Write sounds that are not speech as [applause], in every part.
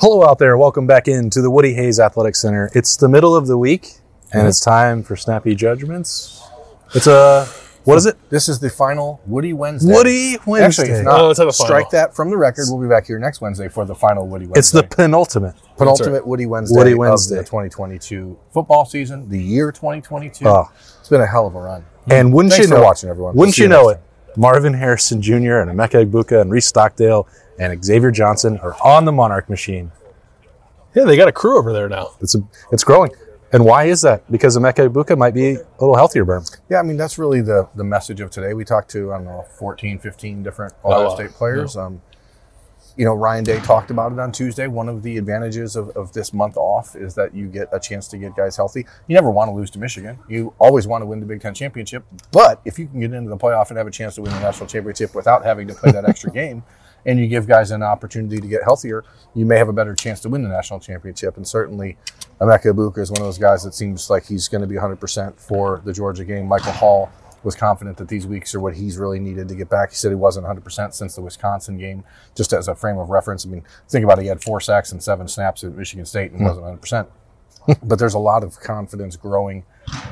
Hello out there. Welcome back into the Woody Hayes Athletic Center. It's the middle of the week and it's time for snappy judgments. It's a what is it? This is the final Woody Wednesday. Woody Wednesday. Actually, it's not. Oh, it's not final. Strike that from the record. We'll be back here next Wednesday for the final Woody Wednesday. it's the penultimate. penultimate Woody Wednesday, Woody Wednesday. of the 2022 football season, the year 2022. Oh. Ah. It's been a hell of a run. And mm-hmm. wouldn't Thanks you for know watching, everyone. Wouldn't See you you know next it? Marvin Harrison Jr. and Emeka Egbuka and Reis Stocksdale and Xavier Johnson are on the Monarch machine. Yeah, they got a crew over there now. It's a, it's growing. And why is that? Because Emeka Egbuka might be a little healthier, Berm. Yeah, I mean, that's really the, the message of today. We talked to, I don't know, 14, 15 different Ohio wow. State players. Um, you know, Ryan Day talked about it on Tuesday. One of the advantages of, of this month off is that you get a chance to get guys healthy. You never want to lose to Michigan. You always want to win the Big Ten championship. But if you can get into the playoff and have a chance to win the national championship without having to play that extra [laughs] game, and you give guys an opportunity to get healthier, you may have a better chance to win the national championship. And certainly, Emeka Egbuka is one of those guys that seems like he's going to be 100% for the Georgia game. Michael Hall was confident that these weeks are what he's really needed to get back. He said he wasn't 100% since the Wisconsin game, just as a frame of reference. I mean, think about it. He had four sacks and seven snaps at Michigan State and hmm. wasn't 100%. but there's a lot of confidence growing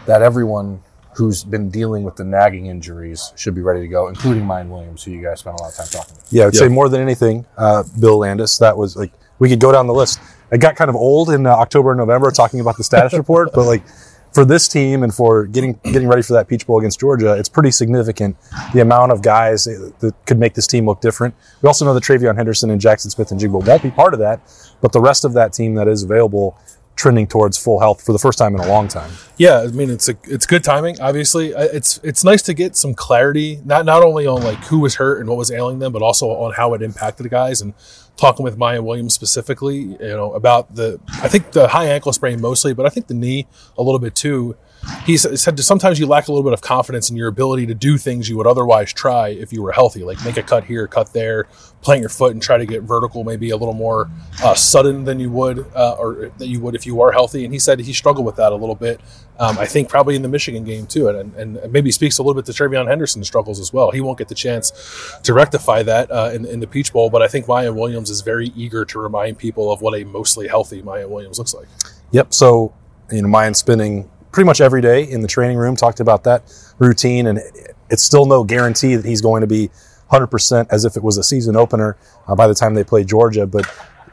that everyone who's been dealing with the nagging injuries should be ready to go, including Miyan Williams, who you guys spent a lot of time talking to. Yeah, I'd say more than anything, uh, Bill Landis. That was like we could go down the list. It got kind of old in uh, October and November talking about the status [laughs] report, but like for this team and for getting getting ready for that Peach Bowl against Georgia, it's pretty significant the amount of guys that could make this team look different. We also know that TreVeyon Henderson and Jaxon Smith-Njigba won't be part of that, but the rest of that team that is available trending towards full health for the first time in a long time. Yeah, I mean it's a it's good timing. Obviously, it's it's nice to get some clarity not not only on like who was hurt and what was ailing them, but also on how it impacted the guys. And talking with Miyan Williams specifically, you know about the I think the high ankle sprain mostly, but I think the knee a little bit too. He said sometimes you lack a little bit of confidence in your ability to do things you would otherwise try if you were healthy, like make a cut here, cut there, plant your foot and try to get vertical, maybe a little more uh, sudden than you would, uh, or that you would if you are healthy. And he said he struggled with that a little bit. Um, I think probably in the Michigan game too, and, and maybe speaks a little bit to TreVeyon Henderson's struggles as well. He won't get the chance to rectify that uh, in, in the Peach Bowl, but I think Miyan Williams is very eager to remind people of what a mostly healthy Miyan Williams looks like. Yep. So, you know, Miyan spending pretty much every day in the training room, talked about that routine, and it's still no guarantee that he's going to be 100% as if it was a season opener uh, by the time they play Georgia, but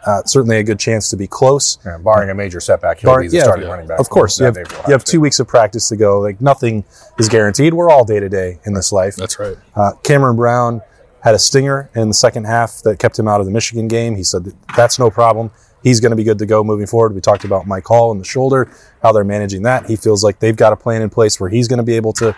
uh, certainly a good chance to be close. Yeah, barring a major setback, he'll Bar- be the yeah, starting running back. Of course, you have, you have two weeks of practice to go. Like nothing is guaranteed. We're all day to day in this life. That's right. Uh, Cameron Brown had a stinger in the second half that kept him out of the Michigan game. He said that that's no problem. He's going to be good to go moving forward. We talked about Mike Hall and the shoulder, how they're managing that. He feels like they've got a plan in place where he's going to be able to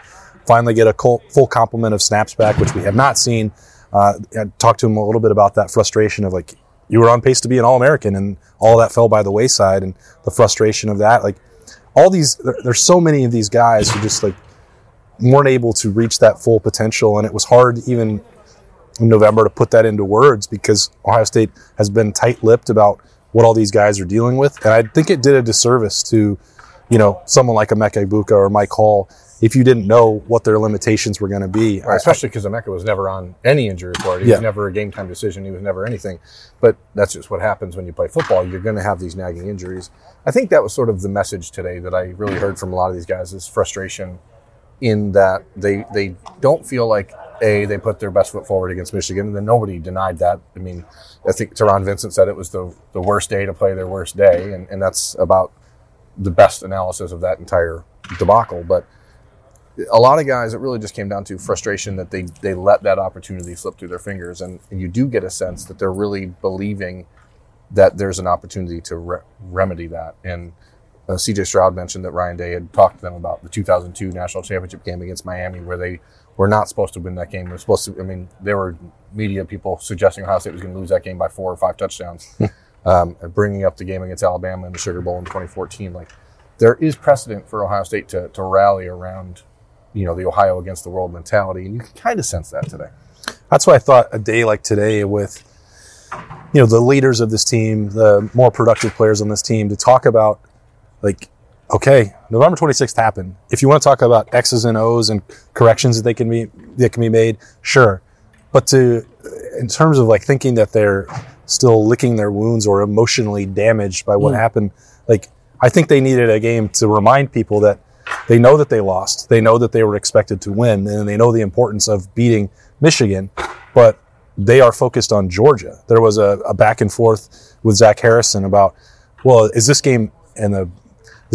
finally get a full complement of snaps back, which we have not seen. Uh, I talked to him a little bit about that frustration of like, you were on pace to be an All American and all that fell by the wayside and the frustration of that. Like, all these, there, there's so many of these guys who just like weren't able to reach that full potential. And it was hard even in November to put that into words because Ohio State has been tight-lipped about what all these guys are dealing with, and I think it did a disservice to, you know, someone like Emeka Egbuka or Mike Hall if you didn't know what their limitations were going to be. Right, especially because Emeka was never on any injury report. He Yeah. was never a game time decision. He was never anything. But that's just what happens when you play football. You're going to have these nagging injuries. I think that was sort of the message today that I really heard from a lot of these guys is frustration in that they they don't feel like a they put their best foot forward against Michigan, and then nobody denied that. I mean, I think Taron Vincent said it was the the worst day to play their worst day, and, and that's about the best analysis of that entire debacle. But a lot of guys, it really just came down to frustration that they they let that opportunity slip through their fingers, and, and you do get a sense that they're really believing that there's an opportunity to re- remedy that. And uh, CJ Stroud mentioned that Ryan Day had talked to them about the 2002 national championship game against Miami, where they were not supposed to win that game. Were supposed to. I mean, there were media people suggesting Ohio State was going to lose that game by four or five touchdowns. [laughs] um, and bringing up the game against Alabama in the Sugar Bowl in 2014, like there is precedent for Ohio State to, to rally around, you know, the Ohio against the world mentality, and you can kind of sense that today. That's why I thought a day like today with you know the leaders of this team, the more productive players on this team, to talk about like, okay, November 26th happened. If you want to talk about X's and O's and corrections that they can be that can be made, sure. But to in terms of like thinking that they're still licking their wounds or emotionally damaged by what Mm. happened. Like, I think they needed a game to remind people that they know that they lost. They know that they were expected to win and they know the importance of beating Michigan, but they are focused on Georgia. There was a, a back and forth with Zach Harrison about, well, is this game in the,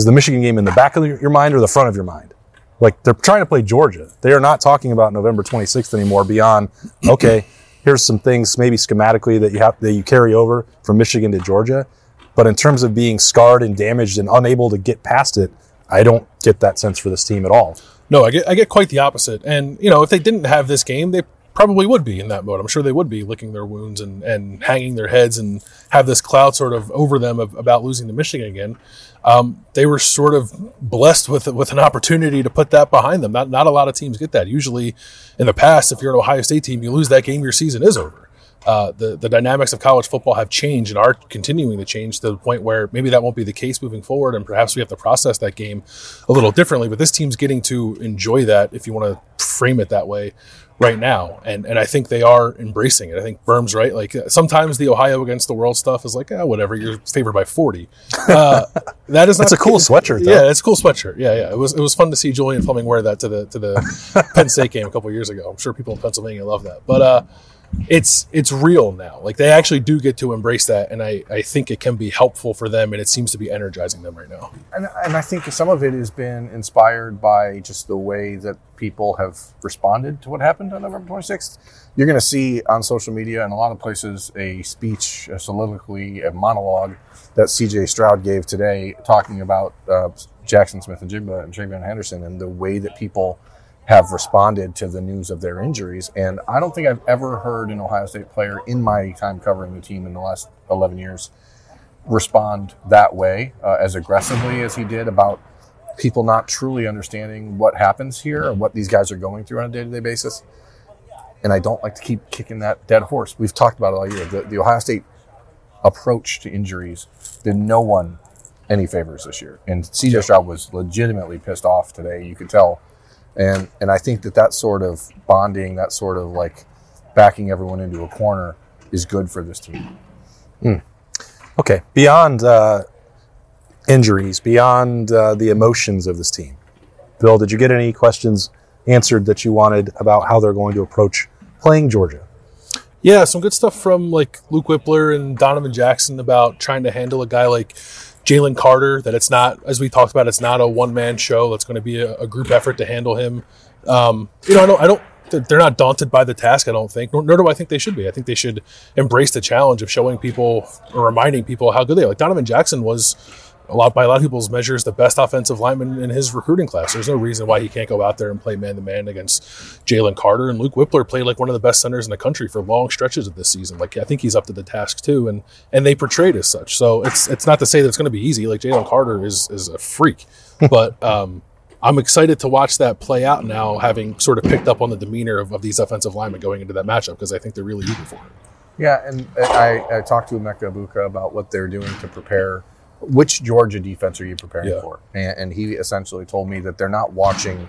is the Michigan game in the back of your mind or the front of your mind? Like they're trying to play Georgia. They are not talking about November 26th anymore beyond, [clears throat] okay, here's some things maybe schematically that you have, that you carry over from Michigan to Georgia. But in terms of being scarred and damaged and unable to get past it, I don't get that sense for this team at all. No, I get I get quite the opposite. And you know, if they didn't have this game, they probably would be in that mode. I'm sure they would be licking their wounds and, and hanging their heads and have this cloud sort of over them of, about losing to Michigan again. Um, they were sort of blessed with with an opportunity to put that behind them. Not not a lot of teams get that. Usually, in the past, if you're an Ohio State team, you lose that game, your season is over. Uh, the the dynamics of college football have changed and are continuing to change to the point where maybe that won't be the case moving forward, and perhaps we have to process that game a little differently. But this team's getting to enjoy that, if you want to frame it that way, right now, and and I think they are embracing it. I think Berm's right. Like sometimes the Ohio against the world stuff is like, ah, whatever. You're favored by forty. [laughs] Uh, that is not It's a cool sweatshirt, though. Yeah, it's a cool sweatshirt. Yeah, yeah. It was it was fun to see Julian Fleming wear that to the to the [laughs] Penn State game a couple years ago. I'm sure people in Pennsylvania love that. But uh, it's it's real now. Like they actually do get to embrace that, and I I think it can be helpful for them, and it seems to be energizing them right now. And, and I think some of it has been inspired by just the way that people have responded to what happened on November 26th. You're going to see on social media and a lot of places a speech, a soliloquy, a monologue that CJ Stroud gave today talking about uh, Jaxon Smith-Njigba and TreVeyon Henderson and the way that people have responded to the news of their injuries. And I don't think I've ever heard an Ohio State player in my time covering the team in the last 11 years respond that way uh, as aggressively as he did about people not truly understanding what happens here and what these guys are going through on a day-to-day basis. And i don't like to keep kicking that dead horse. We've talked about it all year. The, the ohio state approach to injuries did no one any favors this year. And cj stroud was legitimately pissed off today. You could tell and and i think that that sort of bonding that sort of like backing everyone into a corner is good for this team. Okay, beyond uh, injuries, beyond uh, the emotions of this team, Bill, did you get any questions answered that you wanted about how they're going to approach playing Georgia? Yeah, some good stuff from like Luke Wypler and Donovan Jackson about trying to handle a guy like Jalen Carter. That it's not, as we talked about, it's not a one man show. That's going to be a, a group effort to handle him. Um, you know, I don't, I don't. They're not daunted by the task. I don't think, nor, nor do I think they should be. I think they should embrace the challenge of showing people or reminding people how good they are. Like Donovan Jackson was a lot by a lot of people's measures the best offensive lineman in his recruiting class. There's no reason why he can't go out there and play man to man against Jalen Carter and Luke Wypler played like one of the best centers in the country for long stretches of this season. Like I think he's up to the task too, and and they portrayed as such. So it's it's not to say that it's going to be easy. Like Jalen Carter is is a freak, [laughs] but um, I'm excited to watch that play out now, having sort of picked up on the demeanor of, of these offensive linemen going into that matchup because I think they're really eager for it. Yeah, and I, I talked to Emeka Egbuka about what they're doing to prepare. Which Georgia defense are you preparing Yeah. for? And, and he essentially told me that they're not watching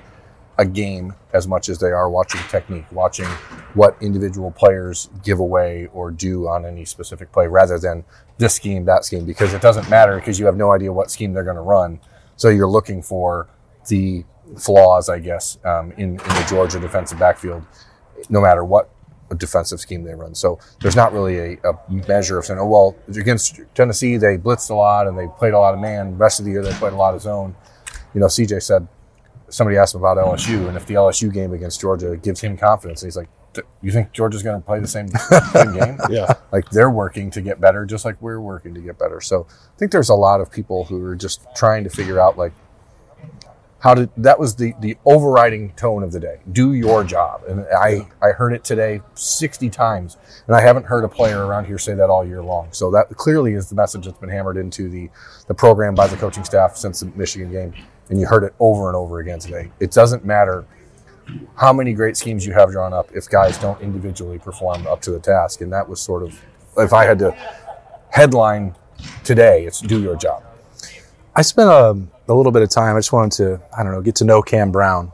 a game as much as they are watching technique, watching what individual players give away or do on any specific play, rather than this scheme, that scheme, because it doesn't matter because you have no idea what scheme they're going to run. So you're looking for the flaws, I guess, um, in, in the Georgia defensive backfield, no matter what defensive scheme they run. So there's not really a, a measure of saying, oh, well, against Tennessee, they blitzed a lot and they played a lot of man. rest of the year, they played a lot of zone. You know, CJ said, somebody asked him about LSU, and if the LSU game against Georgia gives him confidence, he's like, "D- you think Georgia's going to play the same, [laughs] same game? [laughs] Yeah. Like they're working to get better, just like we're working to get better. So I think there's a lot of people who are just trying to figure out like how to. That was the the overriding tone of the day. Do your job, and I I heard it today sixty times, and I haven't heard a player around here say that all year long. So that clearly is the message that's been hammered into the the program by the coaching staff since the Michigan game, and you heard it over and over again today. It doesn't matter how many great schemes you have drawn up if guys don't individually perform up to the task. And that was sort of, if I had to headline today, it's do your job. I spent a, a little bit of time. I just wanted to, I don't know, get to know Cam Brown,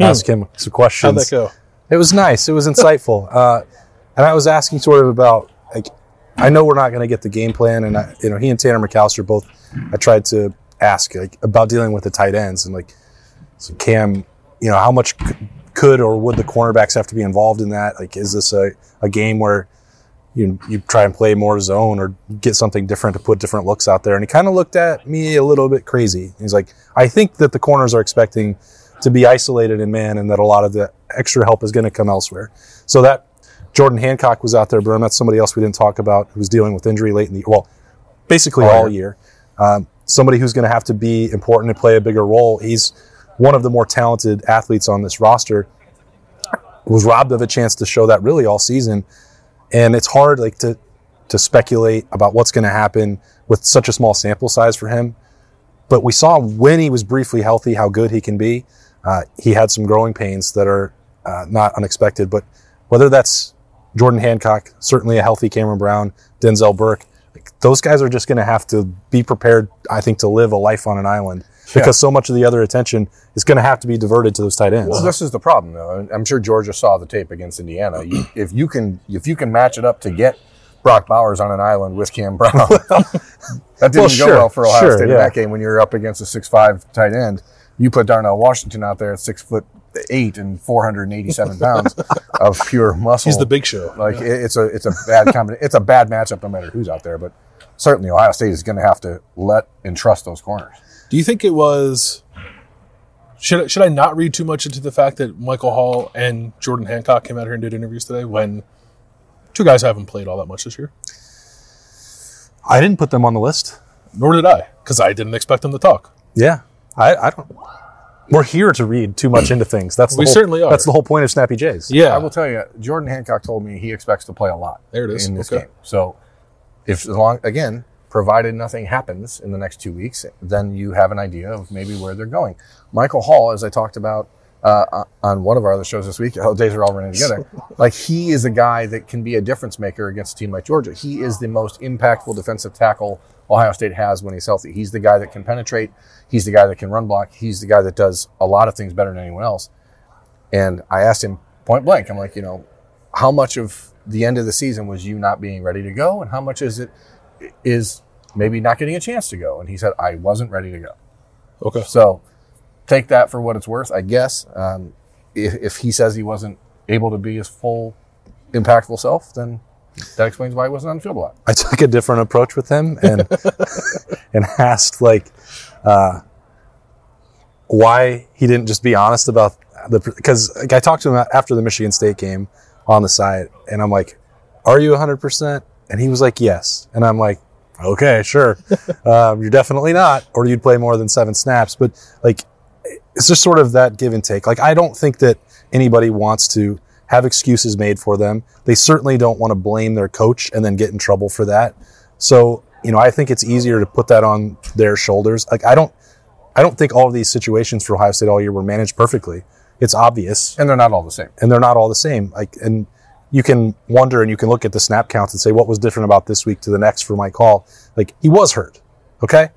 ask him some questions. How'd that go? It was nice. It was insightful. [laughs] uh, and I was asking sort of about like I know we're not going to get the game plan, and I, you know he and Tanner McCalister both. I tried to ask like about dealing with the tight ends and like so Cam, you know how much c- could or would the cornerbacks have to be involved in that? Like, is this a, a game where you you try and play more zone or get something different to put different looks out there? And he kind of looked at me a little bit crazy. He's like, I think that the corners are expecting to be isolated in man, and that a lot of the extra help is going to come elsewhere. So that Jordan Hancock was out there, Berm. That's somebody else we didn't talk about who was dealing with injury late in the well, basically all year. Um, somebody who's going to have to be important and play a bigger role. He's one of the more talented athletes on this roster. Was robbed of a chance to show that really all season, and it's hard like to to speculate about what's going to happen with such a small sample size for him. But we saw when he was briefly healthy how good he can be. Uh, he had some growing pains that are uh, not unexpected, but whether that's Jordan Hancock, certainly a healthy Cameron Brown, Denzel Burke, like, those guys are just going to have to be prepared, I think, to live a life on an island because so much of the other attention is going to have to be diverted to those tight ends. Well, this is the problem, though. I'm sure Georgia saw the tape against Indiana. You, [clears throat] if you can, if you can match it up to get Brock Bowers on an island with Cam Brown, [laughs] [laughs] that didn't Well, go sure, well for Ohio sure, State yeah. in that game when you're up against a six-five tight end. You put Darnell Washington out there at six foot eight and 487 pounds [laughs] of pure muscle. He's the big show. Like it- it's a it's a bad combina- It's a bad matchup no matter who's out there. But certainly Ohio State is going to have to let and trust those corners. Do you think it was? Should should I not read too much into the fact that Michael Hall and Jordan Hancock came out here and did interviews today when two guys haven't played all that much this year? I didn't put them on the list. Nor did I, because I didn't expect them to talk. Yeah, I, I don't. We're here to read too much into things. That's the We whole, certainly are. That's the whole point of Snappy Jays. Yeah, I will tell you, Jordan Hancock told me he expects to play a lot. There it is. in this Okay. game. So, if as long again, provided nothing happens in the next two weeks, then you have an idea of maybe where they're going. Michael Hall, as I talked about uh, on one of our other shows this week, how [laughs] days are all running together. [laughs] like he is a guy that can be a difference maker against a team like Georgia. He is the most impactful defensive tackle Ohio State has when he's healthy. He's the guy that can penetrate. He's the guy that can run block. He's the guy that does a lot of things better than anyone else. And I asked him point blank, I'm like, you know, how much of the end of the season was you not being ready to go, and how much is it is maybe not getting a chance to go? And he said, I wasn't ready to go. okay. So take that for what it's worth, I guess. Um, if, if he says he wasn't able to be his full, impactful self, then that explains why he wasn't on the field a lot. I took a different approach with him and [laughs] [laughs] and asked like uh, why he didn't just be honest about the because like, I talked to him after the Michigan State game on the side and I'm like, "Are you 100 percent?" And he was like, "Yes," and I'm like, "Okay, sure, [laughs] um, you're definitely not, or you'd play more than seven snaps." But like, it's just sort of that give and take. Like, I don't think that anybody wants to have excuses made for them. They certainly don't want to blame their coach and then get in trouble for that. So, you know, I think it's easier to put that on their shoulders. Like, I don't, I don't think all of these situations for Ohio State all year were managed perfectly. It's obvious, And they're not all the same. and they're not all the same. Like, and you can wonder and you can look at the snap counts and say what was different about this week to the next for Mike Hall. Like, he was hurt, okay,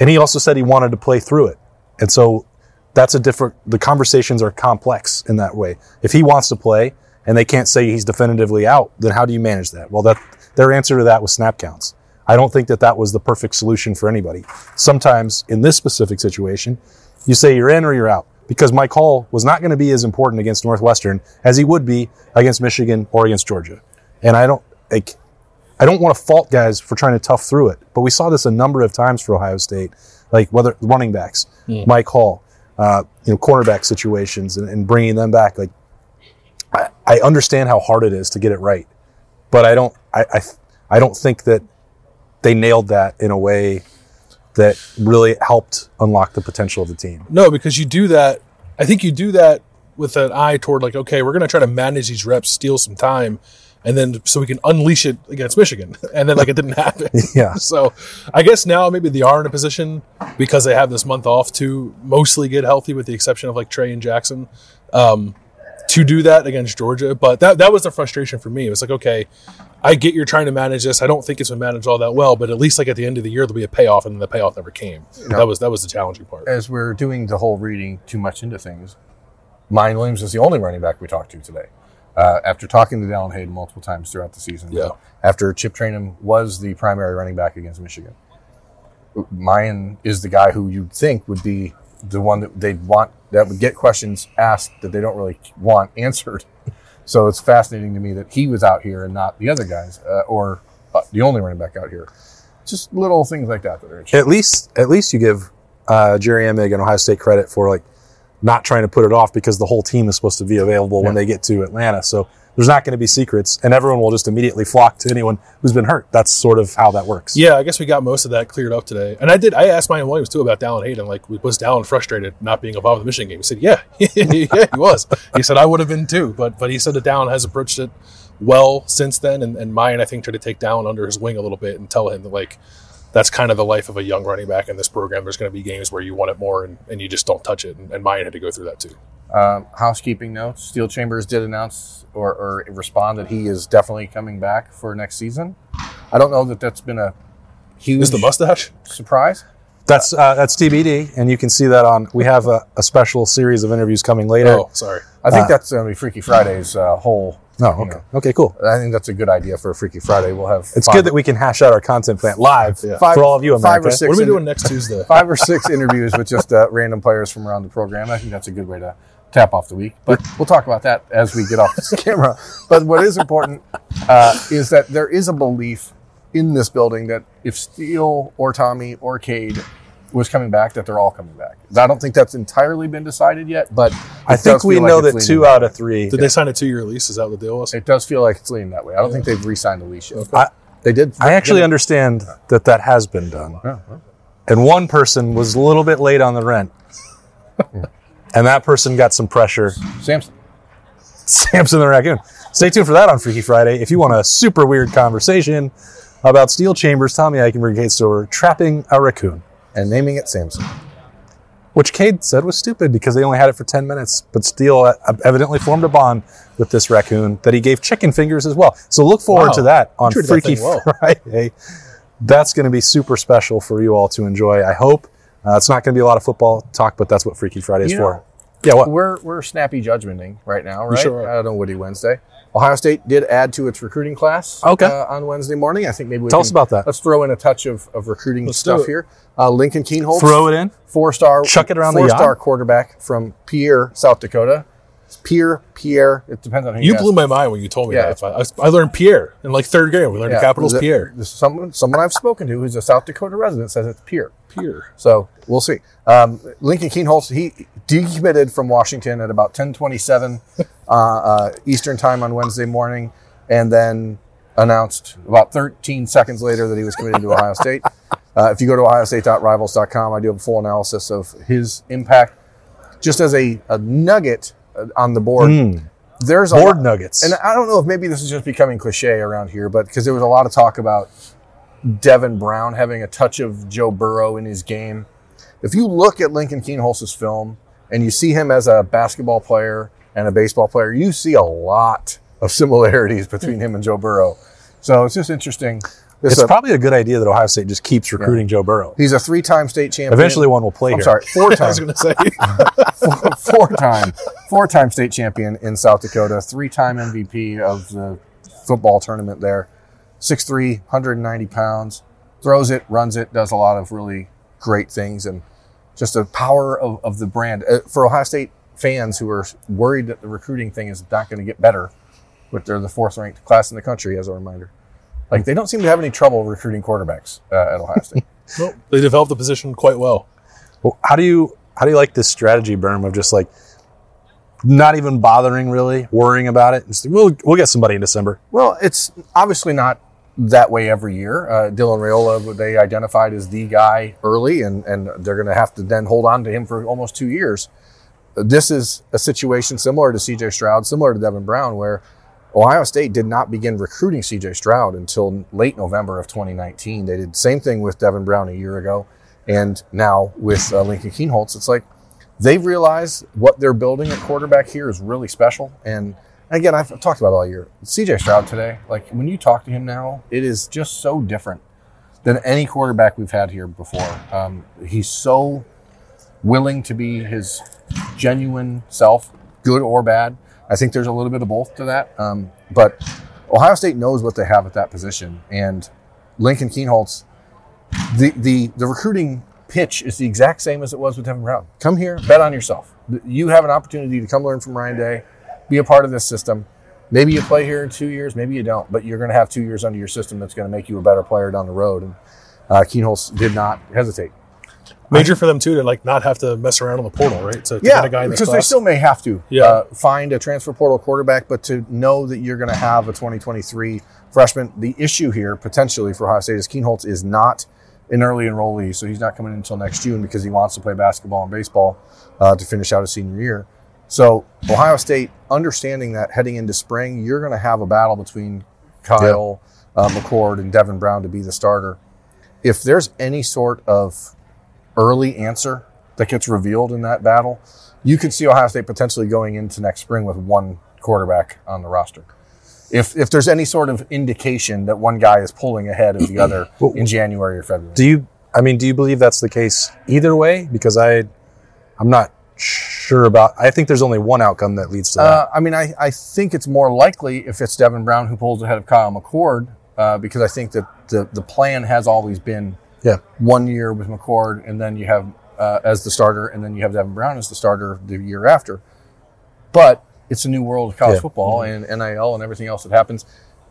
and he also said he wanted to play through it, and so that's a different the conversations are complex in that way. If he wants to play and they can't say he's definitively out then how do you manage that? Well that their answer to that was snap counts. I don't think that that was the perfect solution for anybody. Sometimes in this specific situation you say you're in or you're out because mike hall was not going to be as important against northwestern as he would be against michigan or against georgia and i don't like I don't want to fault guys for trying to tough through it, but we saw this a number of times for Ohio State, like whether running backs, Mike Hall, uh, you know, cornerback situations, and, and bringing them back. Like, I, I understand how hard it is to get it right, but I don't, I, I, I don't think that they nailed that in a way that really helped unlock the potential of the team. No, because you do that. I think you do that with an eye toward like, okay, we're going to try to manage these reps, steal some time, and then so we can unleash it against Michigan. [laughs] And then like it didn't happen. [laughs] Yeah. [laughs] So I guess now maybe they are in a position because they have this month off to mostly get healthy, with the exception of like Trey and Jaxon, um, to do that against Georgia. But that that was the frustration for me. It was like, okay, I get you're trying to manage this. I don't think it's been managed all that well, but at least like at the end of the year there'll be a payoff, and the payoff never came. That was that was the challenging part. As we're doing the whole reading too much into things, Miyan Williams is the only running back we talked to today. Uh, after talking to Dallan Hayden multiple times throughout the season, Yeah. after Chip Trayanum was the primary running back against Michigan, Miyan is the guy who you'd think would be the one that they'd want that would get questions asked that they don't really want [laughs] answered. So it's fascinating to me that he was out here and not the other guys, uh, or uh, the only running back out here. Just little things like that that are interesting. At least, at least you give uh, Jerry Emig and Ohio State credit for like not trying to put it off because the whole team is supposed to be available when they get to Atlanta. So there's not going to be secrets, and everyone will just immediately flock to anyone who's been hurt. That's sort of how that works. Yeah, I guess we got most of that cleared up today. And I did. I asked Miyan Williams too about Dallan Hayden. Like, was Dallan frustrated not being involved in the Michigan game? He said, "Yeah, [laughs] yeah, he was." He said, "I would have been too," but but he said that Dallan has approached it well since then. And, and Miyan, I think, tried to take Dallan under his wing a little bit and tell him that like that's kind of the life of a young running back in this program. There's going to be games where you want it more and, and you just don't touch it. And, and Miyan had to go through that too. Um, housekeeping notes: Steele Chambers did announce or, or respond that he is definitely coming back for next season. I don't know that that's been a huge Is the mustache? surprise. That's uh, that's TBD, and you can see that on. We have a, a special series of interviews coming later. Oh, sorry. I think Uh, that's going to be Freaky Friday's uh, whole. No, you okay, know, okay, cool. I think that's a good idea for a Freaky Friday. We'll have It's five- good that we can hash out our content plan live Yeah. Five- for all of you, five or America. six What are we in- doing next Tuesday? [laughs] five or six interviews with just uh, random players from around the program. I think that's a good way to tap off the week. But we'll talk about that as we get off [laughs] this camera. But what is important uh, is that there is a belief in this building that if Steele or Tommy or Cade was coming back, that they're all coming back. I don't think that's entirely been decided yet, but I think we know like that two out that of three. Did they sign a two year lease? Is that what the deal was? It does feel like it's leaning that way. I don't think they've re-signed the lease yet. I- they did. I actually understand that that has been done. Yeah, and one person was a little bit late on the rent, [laughs] and that person got some pressure. Samson. Samson the raccoon. Stay tuned for that on Freaky Friday. If you want a super weird conversation about Steele Chambers, Tommy Eichenberg Cade Stover trapping a raccoon, And naming it Samson. which Cade said was stupid because they only had it for ten minutes. But Steele uh, evidently formed a bond with this raccoon that he gave chicken fingers as well. So look forward Wow. to that on that Freaky well. [laughs] Friday. That's going to be super special for you all to enjoy. I hope. Uh, it's not going to be a lot of football talk, but that's what Freaky Friday is You for. Yeah, what? We're we're snappy judgmenting right now, right? sure. I don't know Woody Wednesday. Ohio State did add to its recruiting class. Okay. uh, on Wednesday morning, I think maybe we Tell can- us about that. Let's throw in a touch of, of recruiting Let's stuff here. Uh, Lincoln Kienholz, Throw it in. four star, Chuck it around the four-star quarterback from Pierre, South Dakota. It's Pierre, Pierre. It depends on who You ask. blew my mind when you told me Yeah, that. I, I learned Pierre in like third grade. We learned the capital's the- Pierre. the- Someone, someone I've spoken to who's a South Dakota resident says it's Pierre. Pierre. So we'll see. Um, Lincoln Kienholz, he decommitted from Washington at about 1027 [laughs] uh, uh, Eastern time on Wednesday morning, and then announced about 13 seconds later that he was committing to Ohio State. [laughs] Uh, if you go to ohiostate.rivals.com, I do have a full analysis of his impact. Just as a, a nugget on the board, hmm. there's a Board lot- nuggets. and I don't know if maybe this is just becoming cliche around here, but because there was a lot of talk about Devin Brown having a touch of Joe Burrow in his game. If you look at Lincoln Kienholz's film and you see him as a basketball player and a baseball player, you see a lot of similarities [laughs] between him and Joe Burrow. So it's just interesting. This It's a- probably a good idea that Ohio State just keeps recruiting Joe Burrow. he's a three-time state champion. Eventually, one will play I'm here. sorry, [laughs] I was going to say. [laughs] four-time, four-time state champion in South Dakota, three-time MVP of the football tournament there. 6'3", 190 pounds, throws it, runs it, does a lot of really great things, and just the power of, of the brand. Uh, for Ohio State fans who are worried that the recruiting thing is not going to get better, but they're the fourth ranked class in the country, as a reminder. Like, they don't seem to have any trouble recruiting quarterbacks uh, at Ohio State. [laughs] Well, they developed the position quite well. Well, how do you how do you like this strategy, Berm, of just like not even bothering really, worrying about it? Just, we'll we'll get somebody in December. Well, it's obviously not that way every year. Uh, Dylan Raiola, they identified as the guy early, and, and they're going to have to then hold on to him for almost two years. This is a situation similar to CJ Stroud, similar to Devin Brown, where Ohio State did not begin recruiting CJ Stroud until late November of 2019. They did the same thing with Devin Brown a year ago, and now with uh, Lincoln Kienholz. It's like they've realized what they're building at quarterback here is really special. And again, I've talked about all year. CJ Stroud today, like when you talk to him now, it is just so different than any quarterback we've had here before. Um, he's so willing to be his genuine self, good or bad. I think there's a little bit of both to that. Um, but Ohio State knows what they have at that position, and Lincoln Kienholz, the the the recruiting pitch is the exact same as it was with Devin Brown. Come here, bet on yourself. You have an opportunity to come learn from Ryan Day, be a part of this system. Maybe you play here in two years, maybe you don't, but you're going to have two years under your system that's going to make you a better player down the road. And uh, Kienholz did not hesitate. Major for them too to like not have to mess around on the portal, right? So to Yeah, get a guy in this because they still may have to Yeah. uh, find a transfer portal quarterback, but to know that you're going to have a 2023 freshman, the issue here potentially for Ohio State is Kienholz is not an early enrollee, so he's not coming in until next June because he wants to play basketball and baseball uh, to finish out his senior year. So Ohio State, understanding that heading into spring, you're going to have a battle between Kyle uh, McCord and Devin Brown to be the starter. If there's any sort of early answer that gets revealed in that battle, you could see Ohio State potentially going into next spring with one quarterback on the roster. If if there's any sort of indication that one guy is pulling ahead of the other [clears throat] in January or February. Do you? I mean, do you believe that's the case either way? Because I, I'm not sure about. I think there's only one outcome that leads to that. Uh, I mean, I, I think it's more likely if it's Devin Brown who pulls ahead of Kyle McCord, uh, because I think that the, the plan has always been yeah, one year with McCord, and then you have uh, as the starter, and then you have Devin Brown as the starter the year after. But it's a new world of college Yeah. football and NIL and everything else that happens.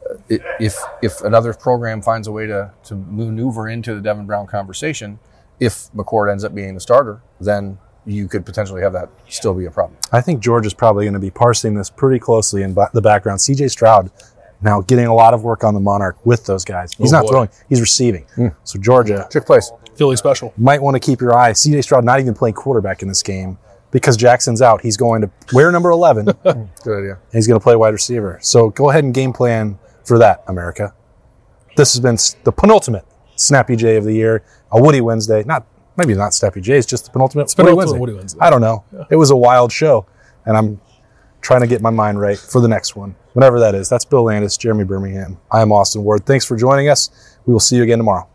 Uh, i- If if another program finds a way to to maneuver into the Devin Brown conversation, if McCord ends up being the starter, then you could potentially have that still be a problem. I think George is probably going to be parsing this pretty closely in ba- the background. CJ Stroud now getting a lot of work on the Monarch with those guys. He's Oh, not boy. throwing; he's receiving. Hmm. So Georgia Took place. Philly special. might want to keep your eye. CJ Stroud not even playing quarterback in this game because Jaxon's out. He's going to wear number 11 [laughs] hmm. Good idea. he's going to play wide receiver. So go ahead and game plan for that, America. This has been the penultimate Snappy J of the year, a Woody Wednesday. Not maybe not Snappy J, it's just the penultimate been Woody Wednesday. Woody Wednesday. I don't know. It was a wild show, and I'm trying to get my mind right for the next one, whenever that is. That's Bill Landis, Jeremy Birmingham. I am Austin Ward. Thanks for joining us. We will see you again tomorrow.